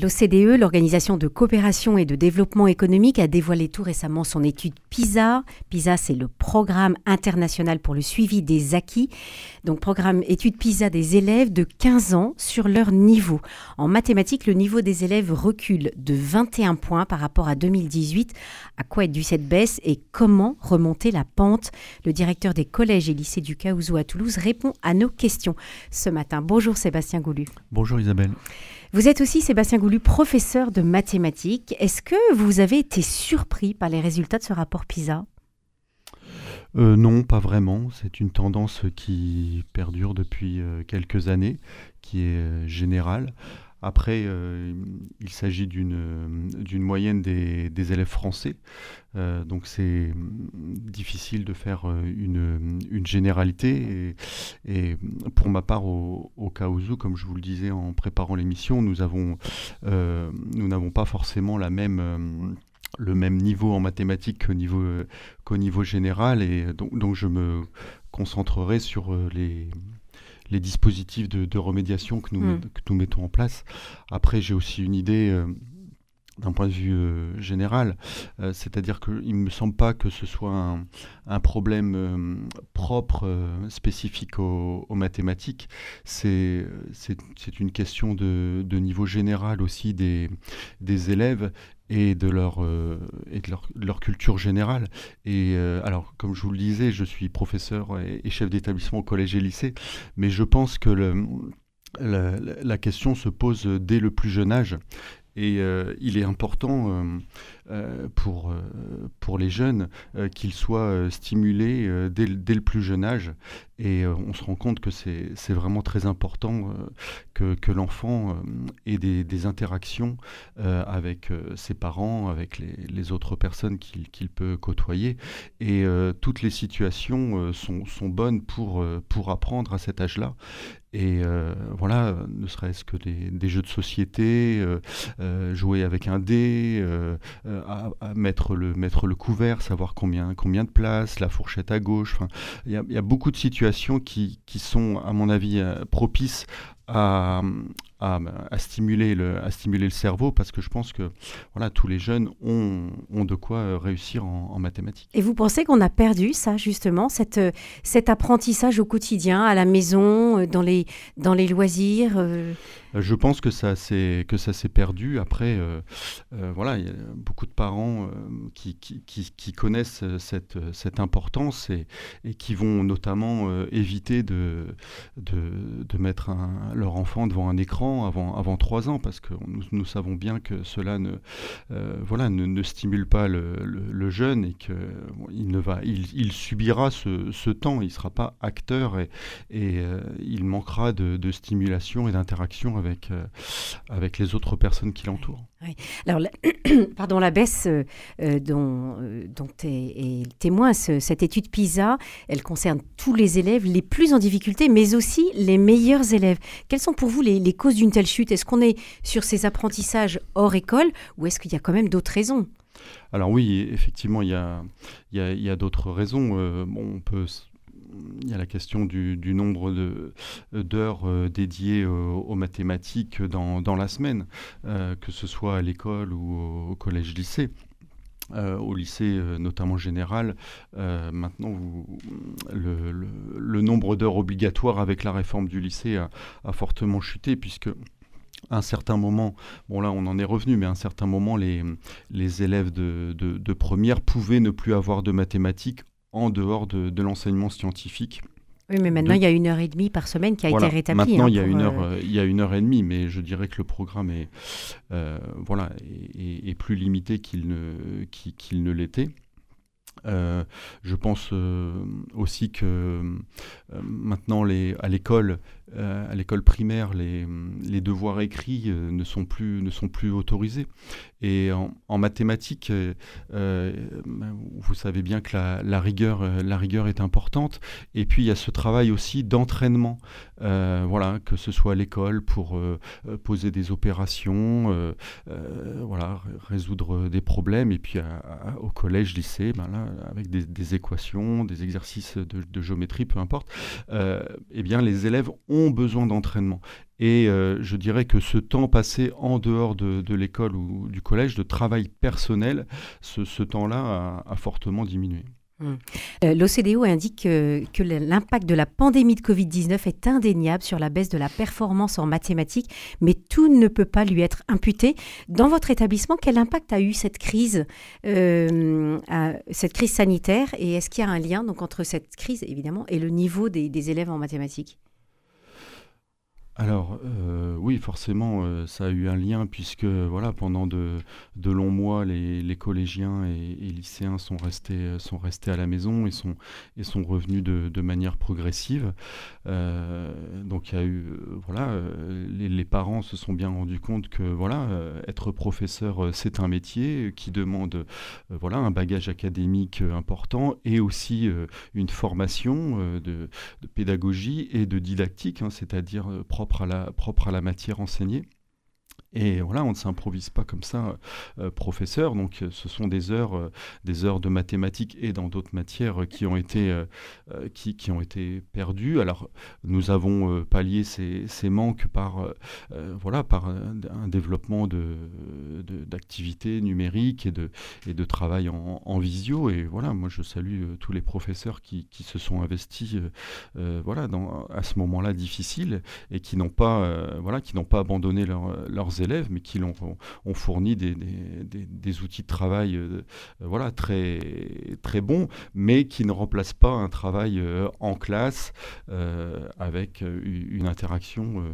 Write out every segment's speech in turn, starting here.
L'OCDE, l'Organisation de coopération et de développement économique, a dévoilé tout récemment son étude PISA. PISA, c'est le programme international pour le suivi des acquis. Donc, programme étude PISA des élèves de 15 ans sur leur niveau. En mathématiques, le niveau des élèves recule de 21 points par rapport à 2018. À quoi est due cette baisse et comment remonter la pente? Le directeur des collèges et lycées du Caouzou à Toulouse répond à nos questions ce matin. Bonjour Sébastien Goulu. Bonjour Isabelle. Vous êtes aussi, Sébastien Professeur de mathématiques. Est-ce que vous avez été surpris par les résultats de ce rapport PISA? Euh, non, pas vraiment. C'est une tendance qui perdure depuis euh, quelques années, qui est euh, générale. Après, euh, il s'agit d'une moyenne des, élèves français. Euh, donc c'est difficile de faire euh, une, généralité. Et, pour ma part, au, au comme je vous le disais en préparant l'émission, nous avons, nous n'avons pas forcément la même le même niveau en mathématiques qu'au niveau, niveau général. Et donc je me concentrerai sur les, les dispositifs de, remédiation que nous, hmm. que nous, mettons en place. Après, j'ai aussi une idée euh, d'un point de vue euh, général, euh, c'est-à-dire qu'il ne me semble pas que ce soit un, problème propre, spécifique aux, mathématiques. C'est une question de, niveau général aussi des, élèves et de leur, euh, culture générale. Et euh, alors, comme je vous le disais, je suis professeur et, chef d'établissement au collège et lycée, mais je pense que la, question se pose dès le plus jeune âge. Et euh, il est important pour, pour les jeunes qu'ils soient stimulés dès, dès, le plus jeune âge et euh, on se rend compte que c'est vraiment très important euh, que, que l'enfant euh, ait des, interactions avec ses parents, avec les, les autres personnes qu'il peut côtoyer. Et toutes les situations sont, sont, bonnes pour, pour apprendre à cet âge-là. Et voilà, ne serait-ce que des, jeux de société, jouer avec un dé, à, mettre, le, mettre le couvert, savoir combien, combien de place, la fourchette à gauche. Il y, y, a beaucoup de situations qui, qui sont, à mon avis, euh, propices à, à, stimuler le, à stimuler le cerveau parce que je pense que voilà, tous les jeunes ont, ont de quoi euh, réussir en, mathématiques. Et vous pensez qu'on a perdu ça, justement, cette, euh, cet apprentissage au quotidien, à la maison, euh, dans les, dans les loisirs Je pense que ça s'est perdu. Après, voilà, il y a beaucoup de parents qui, qui, qui, connaissent cette, cette importance et, et, qui vont notamment éviter de, de, de mettre un, leur enfant devant un écran avant, avant 3 ans, parce que nous, savons bien que cela ne, euh, voilà, ne, stimule pas le, jeune et qu'il il ne va, il, subira ce, temps, il ne sera pas acteur et, et euh, il manquera de, stimulation et d'interaction avec, euh, avec les autres personnes qui l'entourent. Alors, la, pardon, la baisse dont, dont est, témoin cette étude PISA, elle concerne tous les élèves les plus en difficulté, mais aussi les meilleurs élèves. Quelles sont pour vous les, causes d'une telle chute? Est-ce qu'on est sur ces apprentissages hors école ou est-ce qu'il y a quand même d'autres raisons? Alors oui, effectivement, il y a, d'autres raisons. Euh, on peut il y a la question du, nombre d'heures euh, dédiées aux, mathématiques dans, la semaine, euh, que ce soit à l'école ou au collège-lycée. Euh, au lycée, euh, notamment général, euh, maintenant, le, nombre d'heures obligatoires avec la réforme du lycée a, fortement chuté, puisque à un certain moment, bon là on en est revenu, mais à un certain moment, les, les élèves de, de, première pouvaient ne plus avoir de mathématiques en dehors de l'enseignement scientifique. Oui, mais maintenant, il y a une heure et demie par semaine qui a été rétablie. Maintenant, hein, il, y a une heure, euh, il y a une heure et demie, mais je dirais que le programme est, euh, voilà, est, plus limité qu'il ne, qu'il, ne l'était. Euh, je pense aussi que maintenant les, à l'école, à l'école primaire, les, devoirs écrits ne, sont plus, ne sont plus autorisés. Et en, mathématiques, euh, euh, vous savez bien que la, rigueur, euh, la rigueur est importante. Et puis il y a ce travail aussi d'entraînement, voilà, que ce soit à l'école pour poser des opérations, voilà, résoudre des problèmes. Et puis au collège, lycée, ben là, avec des, équations, des exercices de, de, géométrie, peu importe. eh bien, les élèves ont besoin d'entraînement. Et je dirais que ce temps passé en dehors de, l'école ou du collège, de travail personnel, ce, temps-là a fortement diminué. Hmm. Euh, L'OCDE indique que, l'impact de la pandémie de Covid-19 est indéniable sur la baisse de la performance en mathématiques, mais tout ne peut pas lui être imputé. Dans votre établissement, quel impact a eu cette crise, euh, cette crise sanitaire Et est-ce qu'il y a un lien donc, entre cette crise, évidemment, et le niveau des élèves en mathématiques? Alors euh, oui, forcément, euh, ça a eu un lien puisque voilà, pendant de, longs mois, les, collégiens et, lycéens sont restés, à la maison et sont, et revenus de, manière progressive. Euh, donc il y a eu voilà, les, parents se sont bien rendus compte que voilà, être professeur, c'est un métier qui demande voilà un bagage académique important et aussi une formation de, pédagogie et de didactique, hein, c'est-à-dire propre à la, matière enseignée. Et voilà, on ne s'improvise pas comme ça euh, professeur. Donc, euh, ce sont des heures, euh, des heures de mathématiques et dans d'autres matières qui ont été, qui, qui, ont été perdues. Alors, nous avons pallié ces, ces, manques par, voilà, par un, développement de, d'activités numériques et de, et de travail en, visio. Et voilà, moi, je salue tous les professeurs qui, qui se sont investis, voilà, dans, à ce moment-là difficile et qui n'ont pas, voilà, qui n'ont pas abandonné leur, leurs élèves, mais qui l'ont ont, fourni des, des, outils de travail euh, voilà, très, très bons, mais qui ne remplacent pas un travail euh, en classe euh, avec une interaction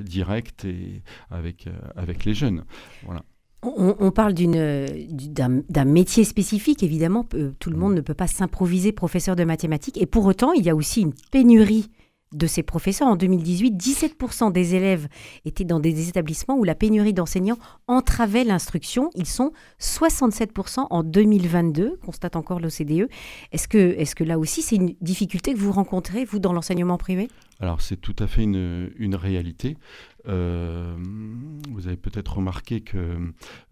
directe et avec, avec les jeunes. Voilà. On, parle d'un métier spécifique, évidemment, tout le monde ne peut pas s'improviser professeur de mathématiques, et pour autant, il y a aussi une pénurie de ces professeurs. En 2018, 17% des élèves étaient dans des établissements où la pénurie d'enseignants entravait l'instruction. Ils sont 67% en 2022, constate encore l'OCDE. Est-ce que, est que là aussi, c'est une difficulté que vous rencontrez, vous, dans l'enseignement privé? Alors c'est tout à fait une, réalité. Euh, vous avez peut-être remarqué que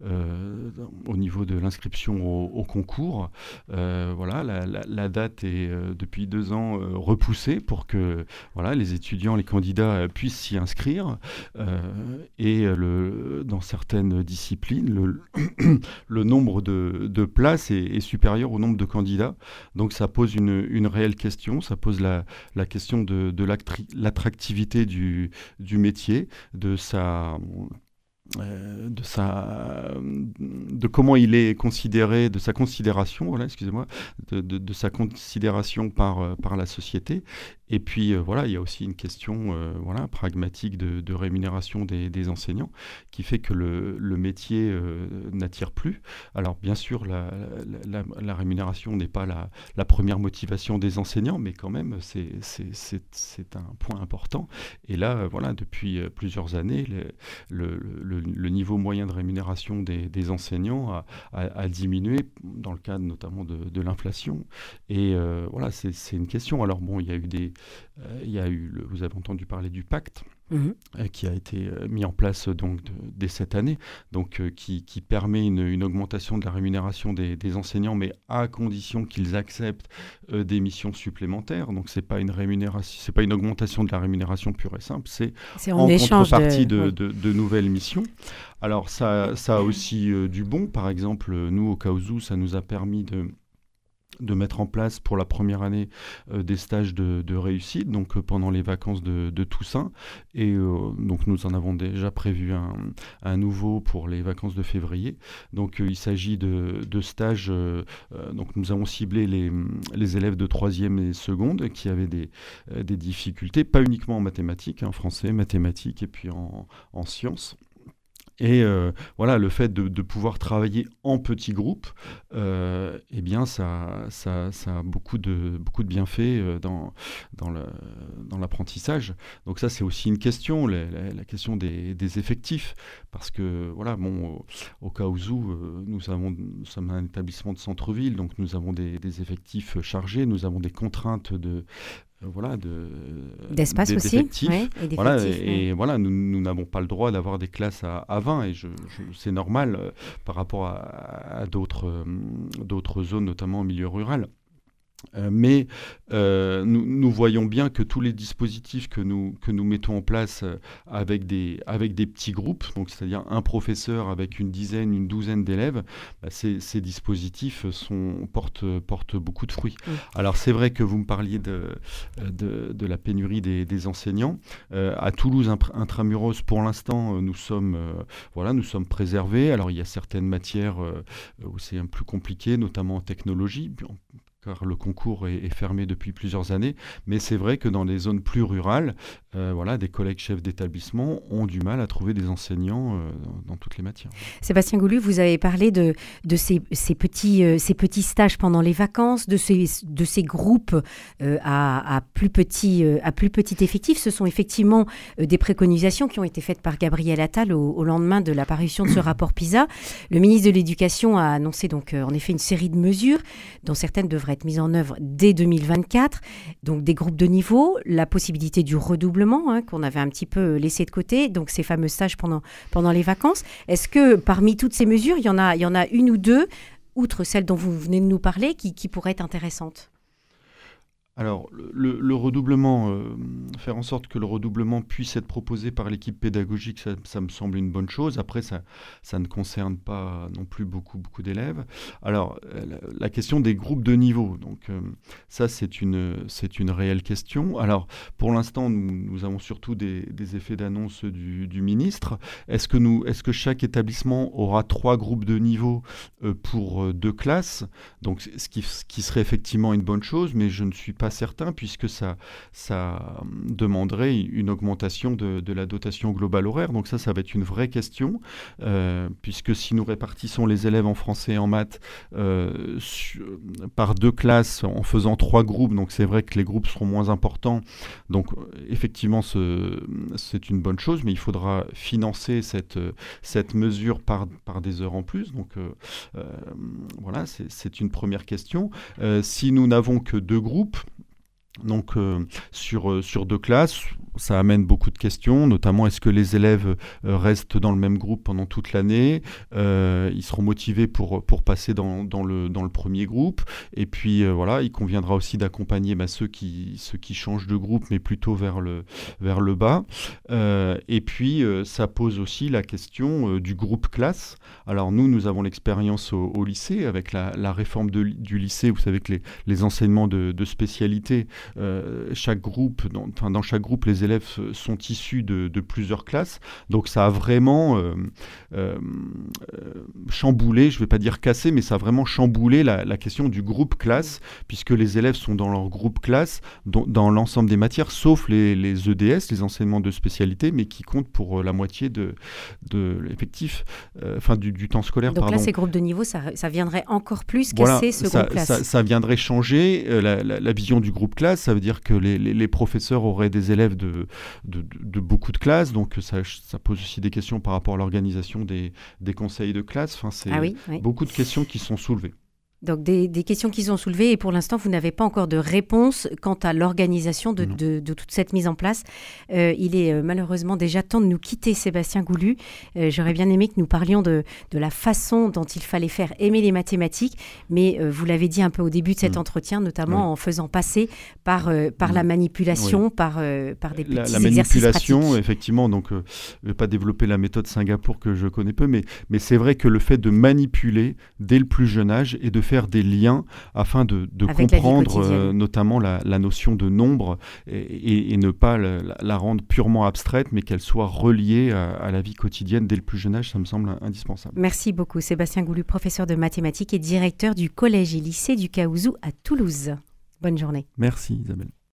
euh, au niveau de l'inscription au, concours, euh, voilà, la, date est depuis deux ans repoussée pour que voilà, les étudiants, les candidats puissent s'y inscrire. et dans certaines disciplines, le, nombre de, places est, supérieur au nombre de candidats. Donc ça pose une, réelle question, ça pose la, la question de, de l'attractivité du, du métier de sa euh, de sa de comment il est considéré de sa considération voilà excusez-moi de, sa considération par euh, par la société et puis euh, voilà, il y a aussi une question voilà, pragmatique de, rémunération des, enseignants qui fait que le, métier euh, n'attire plus. Alors bien sûr, la, rémunération n'est pas la, première motivation des enseignants, mais quand même, c'est un point important. Et là, voilà, depuis plusieurs années, le, niveau moyen de rémunération des, enseignants a, diminué, dans le cadre notamment de, l'inflation. Et voilà, c'est une question. Alors bon, il y a eu des, euh, il y a eu, vous avez entendu parler du pacte. Mhm. Euh, qui a été euh, mis en place donc dès cette année, donc qui, permet une, augmentation de la rémunération des, enseignants, mais à condition qu'ils acceptent des missions supplémentaires. Donc c'est pas une rémunération, c'est pas une augmentation de la rémunération pure et simple, c'est en, contrepartie de, de, nouvelles missions. Alors ça, ça a aussi du bon. Par exemple, nous au Kaozu, ça nous a permis de de mettre en place pour la première année euh, des stages de, réussite, donc euh, pendant les vacances de, Toussaint. Et euh, donc nous en avons déjà prévu un, nouveau pour les vacances de février. Donc il s'agit de, stages, donc nous avons ciblé les, les, élèves de troisième et seconde qui avaient des, des difficultés, pas uniquement en mathématiques, en hein, français, mathématiques et puis en, en sciences. Et euh, voilà, le fait de, pouvoir travailler en petits groupes, euh, eh bien, ça, ça, ça, a beaucoup de, beaucoup de bienfaits euh, dans, dans l'apprentissage. Donc ça, c'est aussi une question, la, question des, effectifs. Parce que, voilà, bon, au, où nous, avons, sommes un établissement de centre-ville, donc nous avons des, effectifs chargés, nous avons des contraintes de, euh, voilà, d'espace aussi. et, voilà, et, voilà, nous n'avons pas le droit d'avoir des classes à, à 20 et je, c'est normal euh, par rapport à, d'autres, euh, d'autres zones, notamment en milieu rural. Euh, mais euh, nous, voyons bien que tous les dispositifs que nous, que nous mettons en place euh, avec, des, avec des petits groupes, c'est-à-dire un professeur avec une dizaine, une douzaine d'élèves, bah, ces, ces, dispositifs sont, portent, portent beaucoup de fruits. Alors c'est vrai que vous me parliez de, de, la pénurie des, des enseignants. à Toulouse, intramuros, pour l'instant, nous sommes, voilà, nous sommes préservés. Alors il y a certaines matières où c'est un peu plus compliqué, notamment en technologie car le concours est, fermé depuis plusieurs années. Mais c'est vrai que dans les zones plus rurales, euh, voilà, des collègues chefs d'établissement ont du mal à trouver des enseignants euh, dans, toutes les matières. Sébastien Goulu, vous avez parlé de, de ces, ces petits, euh, ces petits stages pendant les vacances, de ces, de ces groupes à, à, plus petit, à plus petit effectif. Ce sont effectivement des préconisations qui ont été faites par Gabriel Attal au, au lendemain de l'apparition de ce rapport PISA. Le ministre de l'Éducation a annoncé donc en effet une série de mesures dont certaines devraient être mise en œuvre dès 2024. Donc des groupes de niveau, la possibilité du redoublement hein, qu'on avait un petit peu laissé de côté, donc ces fameux stages pendant, pendant les vacances. Est-ce que parmi toutes ces mesures, il y en a, il y en a une ou deux, outre celle dont vous venez de nous parler, qui pourraient être intéressantes? Alors, le, redoublement, euh, faire en sorte que le redoublement puisse être proposé par l'équipe pédagogique, ça, me semble une bonne chose. Après, ça, ça ne concerne pas non plus beaucoup, beaucoup d'élèves. Alors, la, question des groupes de niveau, donc euh, ça, c'est une, c'est une réelle question. Alors, pour l'instant, nous, avons surtout des, effets d'annonce du, ministre. Est-ce que, nous, est-ce que chaque établissement aura trois groupes de niveau euh, pour deux classes? Donc, ce qui, ce qui serait effectivement une bonne chose, mais je ne suis pas pas certain puisque ça, ça demanderait une augmentation de, la dotation globale horaire. Donc ça, ça va être une vraie question, euh, puisque si nous répartissons les élèves en français et en maths euh, par deux classes en faisant trois groupes, donc c'est vrai que les groupes seront moins importants. Donc effectivement, c'est une bonne chose, mais il faudra financer cette, mesure par, des heures en plus. Donc euh, voilà, c'est une première question. si nous n'avons que deux groupes, donc euh, sur, euh, sur deux classes, ça amène beaucoup de questions, notamment est-ce que les élèves euh, restent dans le même groupe pendant toute l'année? Ils seront motivés pour, pour passer dans, dans, le, dans le premier groupe. Et puis voilà, il conviendra aussi d'accompagner bah, ceux, qui, ceux qui changent de groupe, mais plutôt vers le, vers le bas. et puis ça pose aussi la question du groupe classe. Alors nous, nous avons l'expérience au, lycée avec la, réforme du lycée. Vous savez que les, les enseignements de, de spécialité chaque groupe, dans, dans, chaque groupe, les élèves sont issus de, plusieurs classes. Donc ça a vraiment euh, euh, chamboulé, je ne vais pas dire cassé, mais ça a vraiment chamboulé la, question du groupe classe, puisque les élèves sont dans leur groupe classe, dans, l'ensemble des matières, sauf les, EDS, les enseignements de spécialité, mais qui comptent pour la moitié de, de l'effectif, enfin du, temps scolaire. Donc là, ces groupes de niveau, ça, viendrait encore plus casser ce groupe classe. Ça, ça, viendrait changer la, la, vision du groupe classe ça veut dire que les, professeurs auraient des élèves de, de, beaucoup de classes, donc ça, ça, pose aussi des questions par rapport à l'organisation des, conseils de classe. Enfin, c'est ah beaucoup de questions qui sont soulevées. Donc des, questions qu'ils ont soulevées et pour l'instant vous n'avez pas encore de réponse quant à l'organisation de, toute cette mise en place. Euh, il est euh, malheureusement déjà temps de nous quitter Sébastien Goulu. Euh, j'aurais bien aimé que nous parlions de, la façon dont il fallait faire aimer les mathématiques, mais vous l'avez dit un peu au début de cet mm. entretien, notamment en faisant passer par, par la mm. manipulation, par, par des petits la, la manipulation, effectivement, donc je ne vais pas développer la méthode Singapour que je connais peu, mais, mais c'est vrai que le fait de manipuler dès le plus jeune âge et de faire des liens afin de, comprendre euh, notamment la, notion de nombre et, ne pas la, rendre purement abstraite, mais qu'elle soit reliée à, la vie quotidienne dès le plus jeune âge, ça me semble indispensable. Merci beaucoup Sébastien Goulu, professeur de mathématiques et directeur du collège et lycée du Caouzou à Toulouse. Bonne journée. Merci Isabelle.